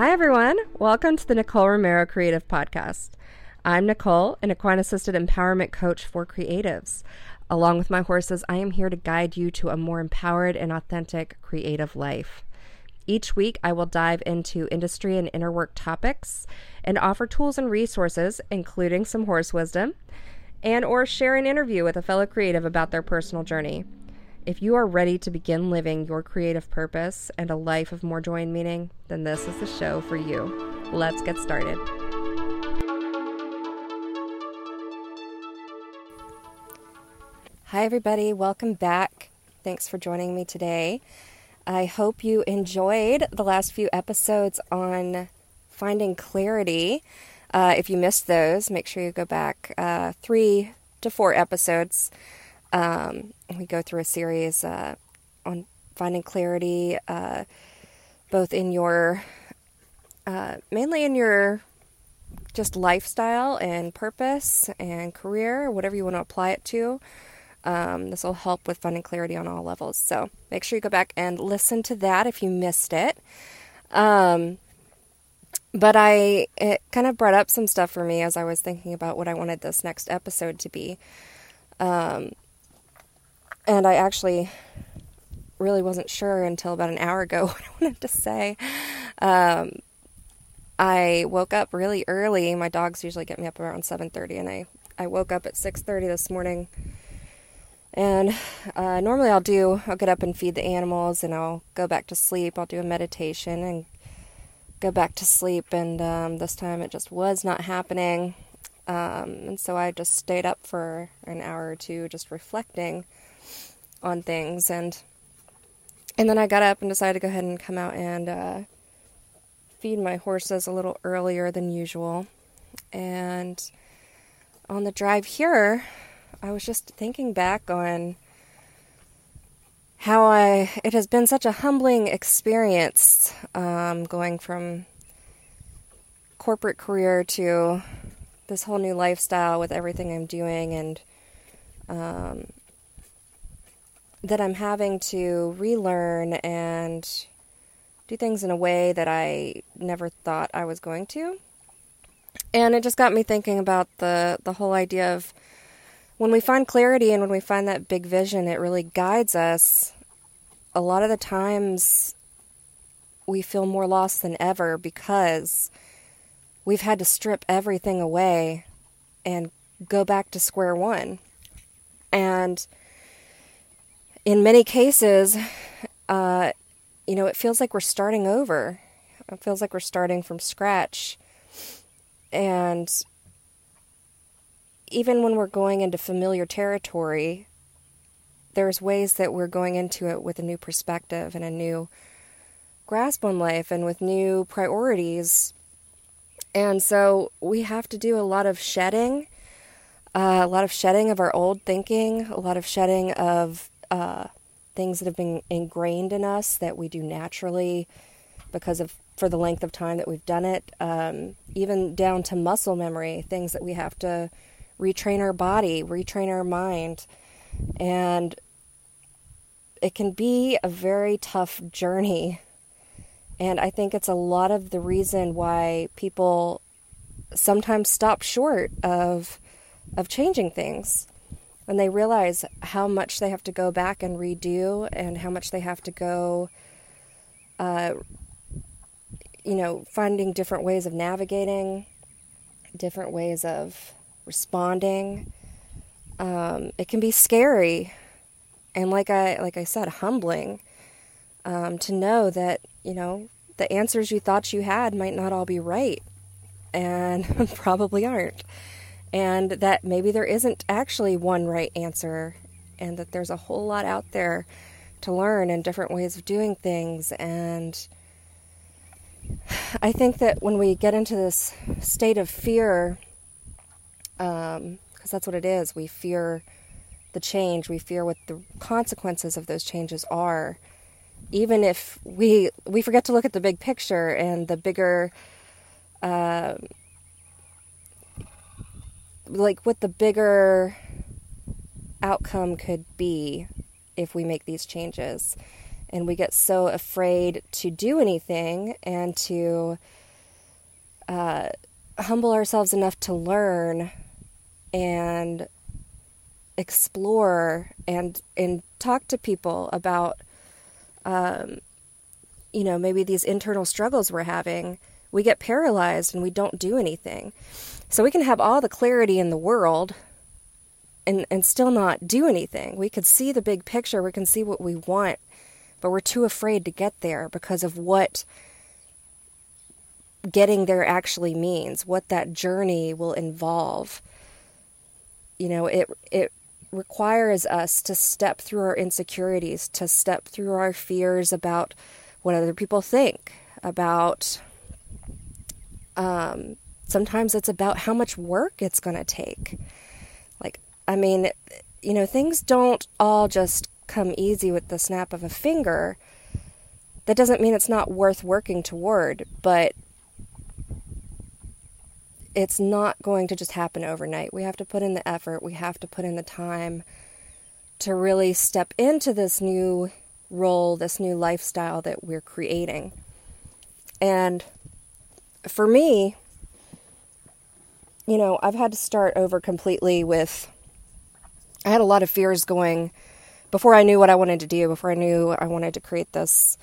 Hi, everyone. Welcome to the Nicole Romero Creative Podcast. I'm Nicole, an equine assisted empowerment coach for creatives. Along with my horses, I am here to guide you to a more empowered and authentic creative life. Each week, I will dive into industry and inner work topics and offer tools and resources, including some horse wisdom, and or share an interview with a fellow creative about their personal journey. If you are ready to begin living your creative purpose and a life of more joy and meaning, then this is the show for you. Let's get started. Hi, everybody. Welcome back. Thanks for joining me today. I hope you enjoyed the last few episodes on finding clarity. Uh, if you missed those, make sure you go back uh, three to four episodes. Um, we go through a series uh, on finding clarity, uh, both in your, uh, mainly in your just lifestyle and purpose and career, whatever you want to apply it to. Um, this will help with finding clarity on all levels. So make sure you go back and listen to that if you missed it. Um, but I, it kind of brought up some stuff for me as I was thinking about what I wanted this next episode to be. Um, and I actually really wasn't sure until about an hour ago what I wanted to say. Um, I woke up really early. My dogs usually get me up around 7:30, and I I woke up at 6:30 this morning and uh, normally I'll do, I'll get up and feed the animals and I'll go back to sleep. I'll do a meditation and go back to sleep. And um, this time it just was not happening. Um, and so I just stayed up for an hour or two just reflecting on things. And, and then I got up and decided to go ahead and come out and uh, feed my horses a little earlier than usual. And on the drive here, I was just thinking back on how I it has been such a humbling experience um, going from corporate career to this whole new lifestyle with everything I'm doing and um, that I'm having to relearn and do things in a way that I never thought I was going to. And it just got me thinking about the the whole idea of when we find clarity and when we find that big vision, it really guides us. A lot of the times we feel more lost than ever because we've had to strip everything away and go back to square one. And in many cases, uh, you know, it feels like we're starting over. It feels like we're starting from scratch. And even when we're going into familiar territory, there's ways that we're going into it with a new perspective and a new grasp on life and with new priorities. And so we have to do a lot of shedding, uh, a lot of shedding of our old thinking, a lot of shedding of uh, things that have been ingrained in us that we do naturally because of for the length of time that we've done it, um, even down to muscle memory, things that we have to retrain our body, retrain our mind. And it can be a very tough journey. And I think it's a lot of the reason why people sometimes stop short of of changing things when they realize how much they have to go back and redo and how much they have to go uh, you know finding different ways of navigating different ways of responding. Um, it can be scary, and like I like I said, humbling um, to know that you know the answers you thought you had might not all be right, and probably aren't, and that maybe there isn't actually one right answer, and that there's a whole lot out there to learn and different ways of doing things and. I think that when we get into this state of fear because um, that's what it is. We fear the change. We fear what the consequences of those changes are. Even if we we forget to look at the big picture and the bigger, uh, like what the bigger outcome could be if we make these changes. And we get so afraid to do anything and to uh, humble ourselves enough to learn and explore and and talk to people about um, you know maybe these internal struggles we're having we get paralyzed and we don't do anything so we can have all the clarity in the world and and still not do anything. We could see the big picture. We can see what we want but we're too afraid to get there because of what getting there actually means what that journey will involve. You know it it requires us to step through our insecurities, to step through our fears about what other people think, about um, sometimes it's about how much work it's going to take. Like, I mean, you know, things don't all just come easy with the snap of a finger. That doesn't mean it's not worth working toward, but it's not going to just happen overnight. We have to put in the effort, we have to put in the time to really step into this new role, this new lifestyle that we're creating. And for me, you know, I've had to start over completely with. I had a lot of fears going before I knew what I wanted to do, before I knew I wanted to create this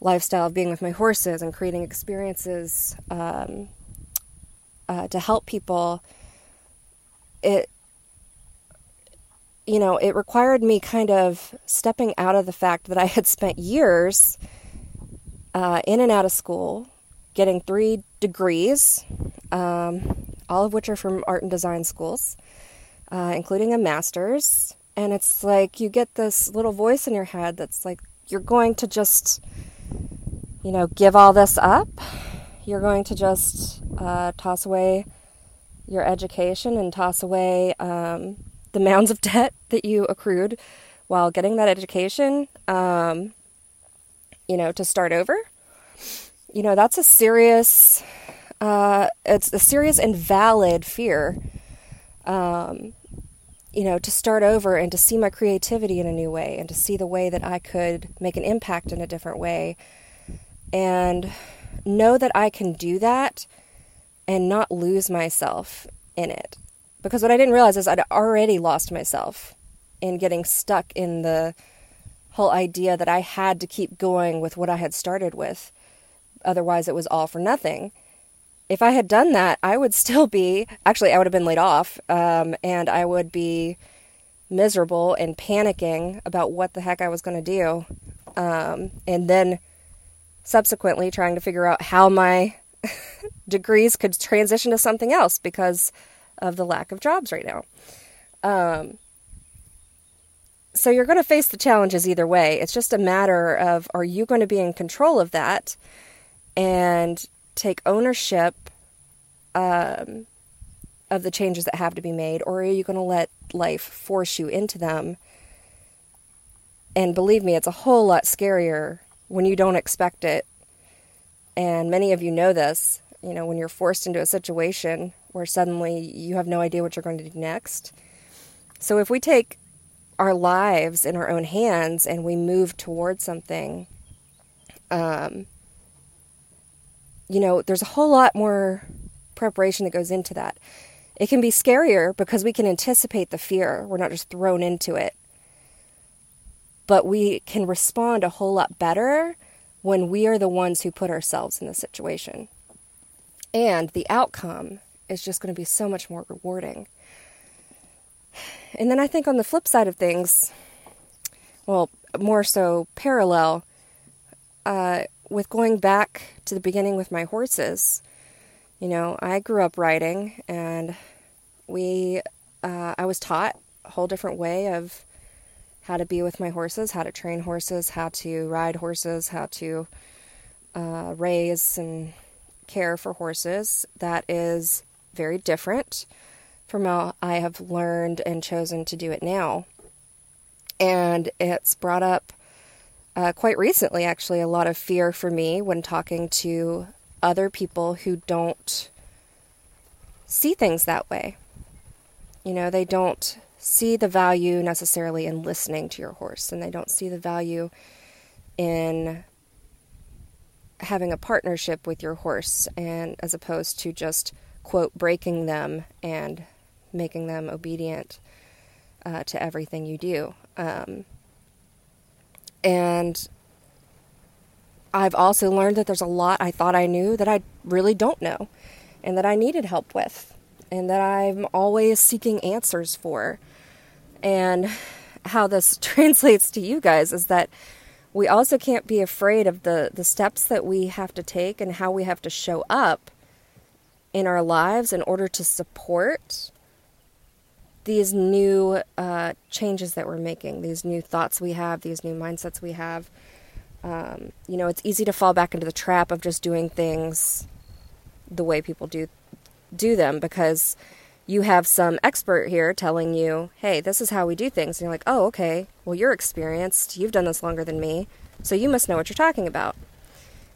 lifestyle of being with my horses and creating experiences um, uh, to help people, it you know, it required me kind of stepping out of the fact that I had spent years uh, in and out of school, getting three degrees, um, all of which are from art and design schools, uh, including a master's. And it's like you get this little voice in your head that's like, you're going to just, you know, give all this up you're going to just uh, toss away your education and toss away um, the mounds of debt that you accrued while getting that education, um, you know, to start over. You know, that's a serious, uh, it's a serious and valid fear. Um, you know, to start over and to see my creativity in a new way and to see the way that I could make an impact in a different way. And know that I can do that and not lose myself in it. Because what I didn't realize is I'd already lost myself in getting stuck in the whole idea that I had to keep going with what I had started with. Otherwise, it was all for nothing. If I had done that, I would still be actually, I would have been laid off um, and I would be miserable and panicking about what the heck I was going to do. Um, and then subsequently trying to figure out how my degrees could transition to something else because of the lack of jobs right now. Um, so you're going to face the challenges either way. It's just a matter of are you going to be in control of that and take ownership um, of the changes that have to be made, or are you going to let life force you into them? And believe me, it's a whole lot scarier when you don't expect it. And many of you know this, you know, when you're forced into a situation where suddenly you have no idea what you're going to do next. So if we take our lives in our own hands and we move towards something, um, you know, there's a whole lot more preparation that goes into that. It can be scarier because we can anticipate the fear. We're not just thrown into it but we can respond a whole lot better when we are the ones who put ourselves in the situation. And the outcome is just going to be so much more rewarding. And then I think on the flip side of things, well, more so parallel, uh, with going back to the beginning with my horses, you know, I grew up riding and we, uh, I was taught a whole different way of how to be with my horses, how to train horses, how to ride horses, how to uh, raise and care for horses. That is very different from how I have learned and chosen to do it now. And it's brought up uh, quite recently, actually, a lot of fear for me when talking to other people who don't see things that way. You know, they don't see the value necessarily in listening to your horse, and they don't see the value in having a partnership with your horse and as opposed to just quote breaking them and making them obedient uh, to everything you do um, and I've also learned that there's a lot I thought I knew that I really don't know and that I needed help with and that I'm always seeking answers for. And how this translates to you guys is that we also can't be afraid of the, the steps that we have to take and how we have to show up in our lives in order to support these new uh, changes that we're making, these new thoughts we have, these new mindsets we have. Um, you know, it's easy to fall back into the trap of just doing things the way people do do them because you have some expert here telling you, hey, this is how we do things. And you're like, oh, okay, well, you're experienced. You've done this longer than me. So you must know what you're talking about.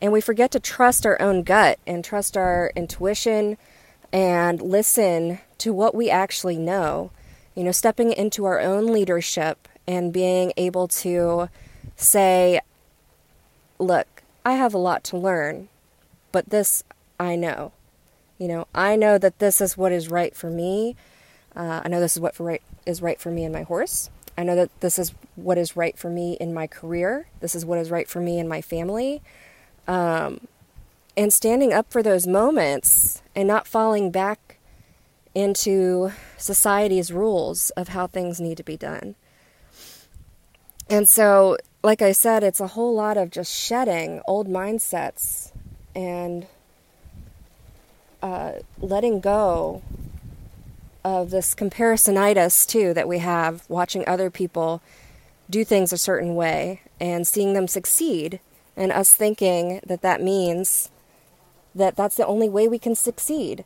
And we forget to trust our own gut and trust our intuition and listen to what we actually know. You know, stepping into our own leadership and being able to say, look, I have a lot to learn, but this I know. You know, I know that this is what is right for me. Uh, I know this is what for right, is right for me and my horse. I know that this is what is right for me in my career. This is what is right for me and my family. Um, and standing up for those moments and not falling back into society's rules of how things need to be done. And so, like I said, it's a whole lot of just shedding old mindsets and uh, letting go of this comparisonitis too that we have watching other people do things a certain way and seeing them succeed and us thinking that that means that that's the only way we can succeed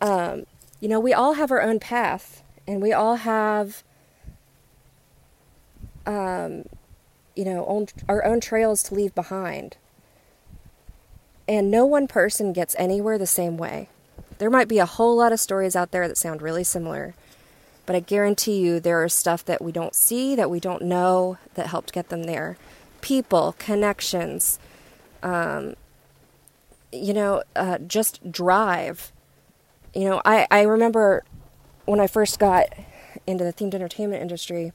um, you know we all have our own path and we all have um, you know own, our own trails to leave behind and no one person gets anywhere the same way. There might be a whole lot of stories out there that sound really similar, but I guarantee you there is stuff that we don't see, that we don't know, that helped get them there. People, connections, um, you know, uh, just drive. You know, I, I remember when I first got into the themed entertainment industry,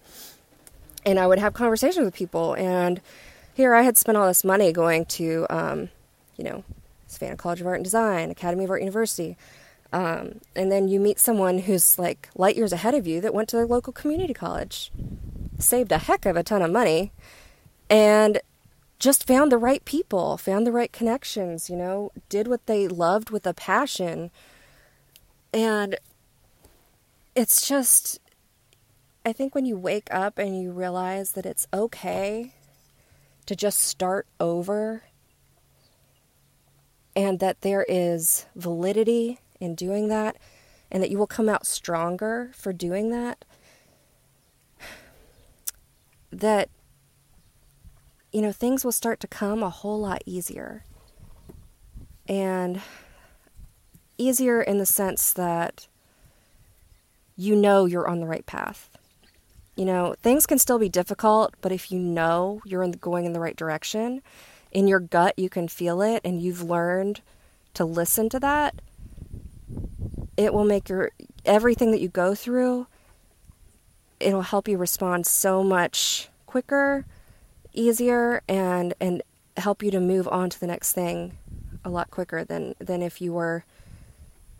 and I would have conversations with people, and here I had spent all this money going to um, you know, Savannah College of Art and Design, Academy of Art University. Um, and then you meet someone who's like light years ahead of you that went to their local community college, saved a heck of a ton of money, and just found the right people, found the right connections, you know, did what they loved with a passion. And it's just, I think when you wake up and you realize that it's okay to just start over and that there is validity in doing that and that you will come out stronger for doing that that you know things will start to come a whole lot easier. And easier in the sense that you know you're on the right path. You know things can still be difficult but if you know you're in, going in the right direction in your gut you can feel it and you've learned to listen to that, it will make your everything that you go through it'll help you respond so much quicker, easier and and help you to move on to the next thing a lot quicker than than if you were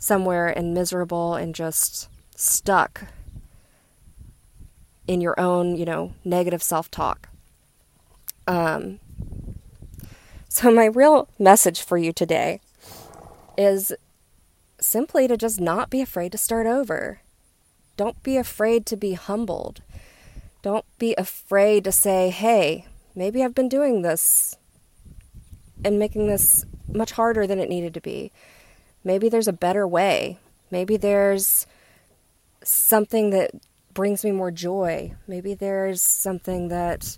somewhere and miserable and just stuck in your own, you know, negative self-talk. Um, so, my real message for you today is simply to just not be afraid to start over. Don't be afraid to be humbled. Don't be afraid to say, hey, maybe I've been doing this and making this much harder than it needed to be. Maybe there's a better way. Maybe there's something that brings me more joy. Maybe there's something that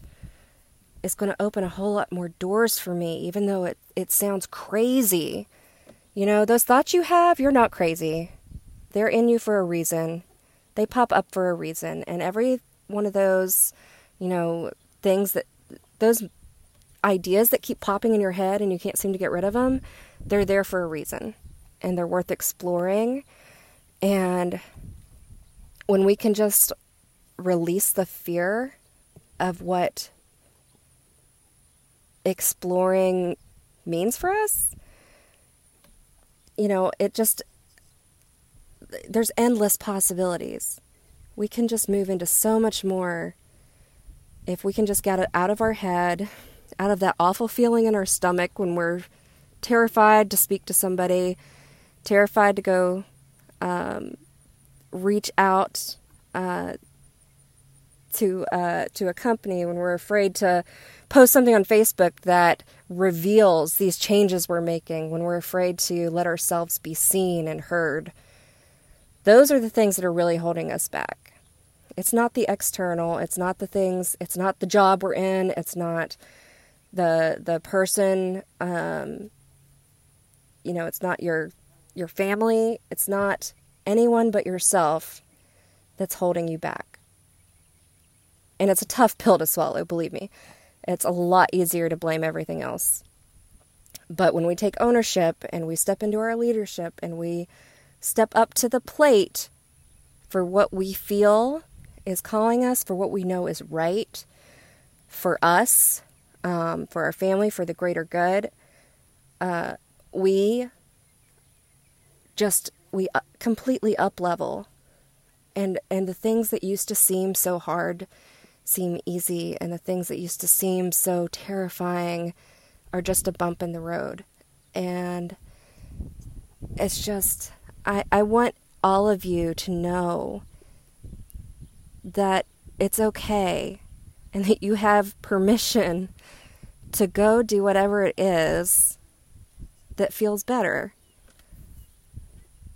is going to open a whole lot more doors for me, even though it, it sounds crazy. You know, those thoughts you have, you're not crazy. They're in you for a reason. They pop up for a reason. And every one of those, you know, things that those ideas that keep popping in your head and you can't seem to get rid of them, they're there for a reason and they're worth exploring. And when we can just release the fear of what exploring means for us, you know, it just, there's endless possibilities. We can just move into so much more if we can just get it out of our head, out of that awful feeling in our stomach when we're terrified to speak to somebody, terrified to go um, reach out uh, to uh, to a company, when we're afraid to post something on Facebook that reveals these changes we're making, when we're afraid to let ourselves be seen and heard. Those are the things that are really holding us back. It's not the external, it's not the things, it's not the job we're in, it's not the the person um, you know, it's not your your family, it's not anyone but yourself that's holding you back. And it's a tough pill to swallow, believe me. It's a lot easier to blame everything else. But when we take ownership and we step into our leadership and we step up to the plate for what we feel is calling us, for what we know is right for us, um, for our family, for the greater good, uh, we just we uh, completely up level and and the things that used to seem so hard seem easy and the things that used to seem so terrifying are just a bump in the road. And it's just i i want all of you to know that it's okay and that you have permission to go do whatever it is that feels better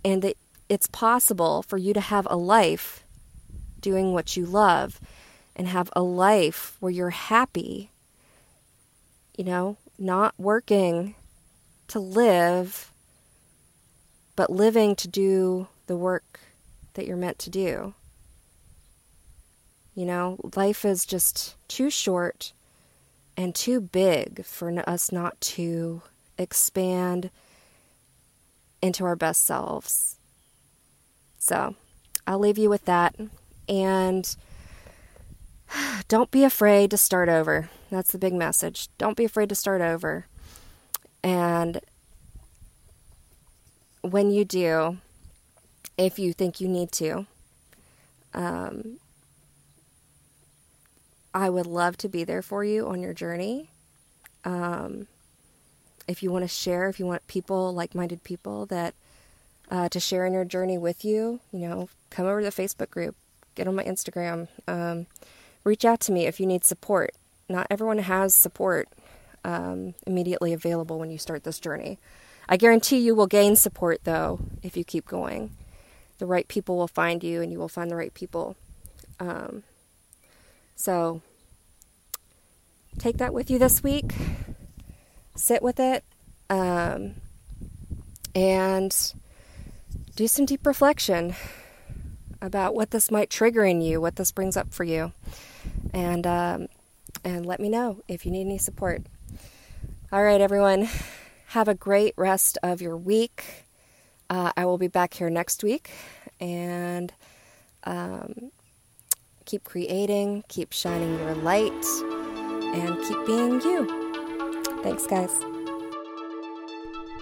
and that it's possible for you to have a life doing what you love and have a life where you're happy, you know, not working to live, but living to do the work that you're meant to do. You know, life is just too short and too big for us not to expand into our best selves. So I'll leave you with that. And don't be afraid to start over. That's the big message. Don't be afraid to start over. And when you do, if you think you need to, um, I would love to be there for you on your journey. Um, if you want to share, if you want people, like minded people that uh, to share in your journey with you, you know, come over to the Facebook group, get on my Instagram, um, reach out to me if you need support. Not everyone has support um, immediately available when you start this journey. I guarantee you will gain support though if you keep going. The right people will find you, and you will find the right people. Um, so take that with you this week sit with it um, and do some deep reflection about what this might trigger in you, what this brings up for you, and um, and let me know if you need any support. All right, everyone, have a great rest of your week. Uh, I will be back here next week, and um, keep creating, keep shining your light, and keep being you. Thanks, guys.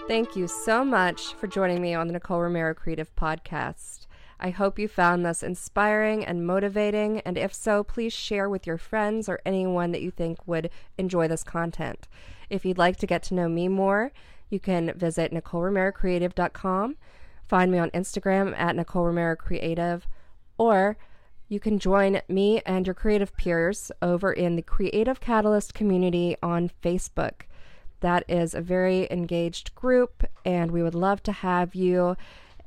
Thank you so much for joining me on the Nicole Romero Creative Podcast. I hope you found this inspiring and motivating, and if so, please share with your friends or anyone that you think would enjoy this content. If you'd like to get to know me more, you can visit NicoleRomeroCreative.com, find me on Instagram at Nicole Romero Creative, or you can join me and your creative peers over in the Creative Catalyst community on Facebook. That is a very engaged group, and we would love to have you.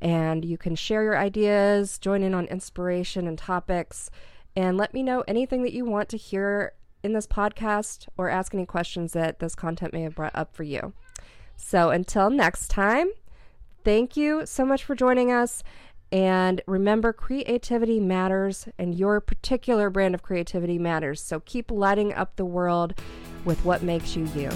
And you can share your ideas, join in on inspiration and topics, and let me know anything that you want to hear in this podcast or ask any questions that this content may have brought up for you. So until next time, thank you so much for joining us, And remember, creativity matters, and your particular brand of creativity matters. So keep lighting up the world with what makes you you.